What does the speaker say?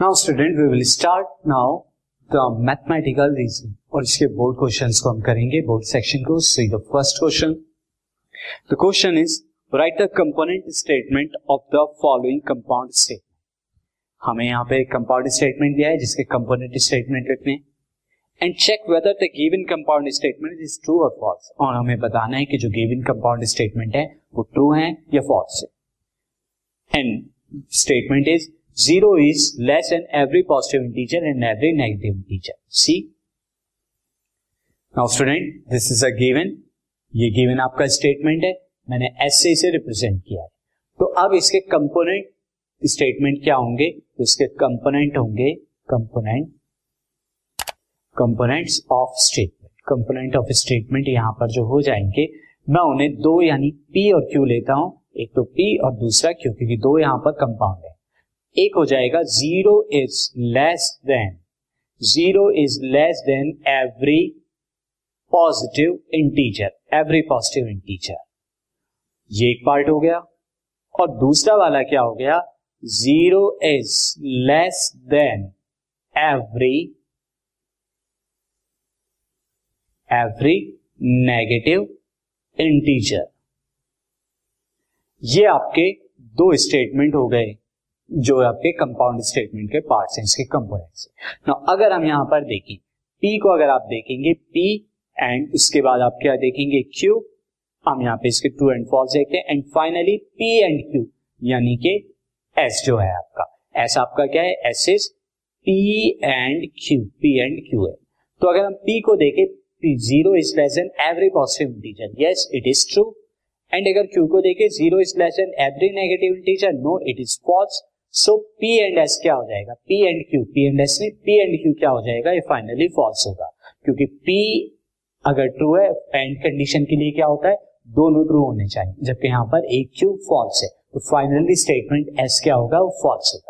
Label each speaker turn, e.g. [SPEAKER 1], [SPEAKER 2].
[SPEAKER 1] Now student we will start now the mathematical reasoning और इसके board questions को हम करेंगे। बोर्ड सेक्शन को see the first question the question is write the component statement of the following compound statement हमें यहाँ पे compound statement दिया है, जिसके कंपोनेंट स्टेटमेंट लिखने and check whether the given compound statement is true और false और हमें बताना है कि जो गिवन कंपाउंड स्टेटमेंट है, वो ट्रू है या फॉल्स है। And statement is zero is less than every positive integer and every negative integer see now student this is a given ये गिवन आपका स्टेटमेंट है। मैंने एस से इसे रिप्रेजेंट किया है। तो अब इसके कंपोनेंट स्टेटमेंट क्या होंगे? तो इसके कंपोनेंट होंगे component components of statement component of statement यहाँ पर जो हो जाएँगे, मैं उन्हें दो यानी पी और क्यू लेता हूँ। एक तो पी और दूसरा क्यू क्योंकि दो यहाँ पर कंपाउंड है। एक हो जाएगा zero is less than zero is less than every positive integer every positive integer ये एक पार्ट हो गया। और दूसरा वाला क्या हो गया? Zero is less than every every negative integer ये आपके दो स्टेटमेंट हो गए। जो आपके कंपाउंड स्टेटमेंट के पार्ट्स हैं, इसके कंपोनेंट्स ना अगर हम यहाँ पर देखें पी को अगर आप देखेंगे पी एंड उसके बाद आप क्या देखेंगे क्यू हम यहाँ पे इसके ट्रू एंड फॉल्स देखते हैं। And finally P and Q यानी कि एस जो है आपका। एस आपका क्या है? S is P and Q P and Q है। तो अगर हम पी को देखें zero is less than every positive integer yes it is true and अगर क्यू को देखें zero is less than every negative integer no it is false so P and S क्या हो जाएगा? P and Q P and S में P and Q क्या हो जाएगा? ये फाइनली फॉल्स होगा। क्योंकि पी अगर ट्रू है एंड कंडीशन के लिए क्या होता है? दोनों ट्रू होने चाहिए। जबकि यहाँ पर एक क्यू फॉल्स है। तो फाइनली स्टेटमेंट एस क्या होगा? वो फॉल्स होगा।